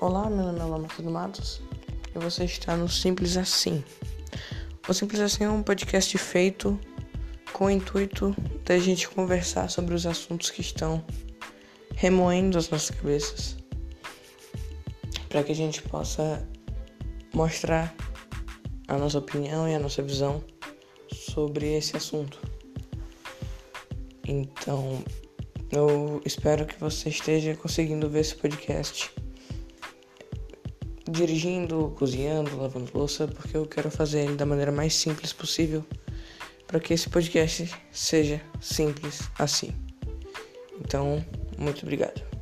Olá, meu nome é Lamartino Matos e você está no Simples Assim. O Simples Assim é um podcast feito com o intuito da gente conversar sobre os assuntos que estão remoendo as nossas cabeças, para que a gente possa mostrar a nossa opinião e a nossa visão sobre esse assunto. Então, eu espero que você esteja conseguindo ver esse podcast dirigindo, cozinhando, lavando louça, porque eu quero fazer ele da maneira mais simples possível para que esse podcast seja simples assim. Então, muito obrigado.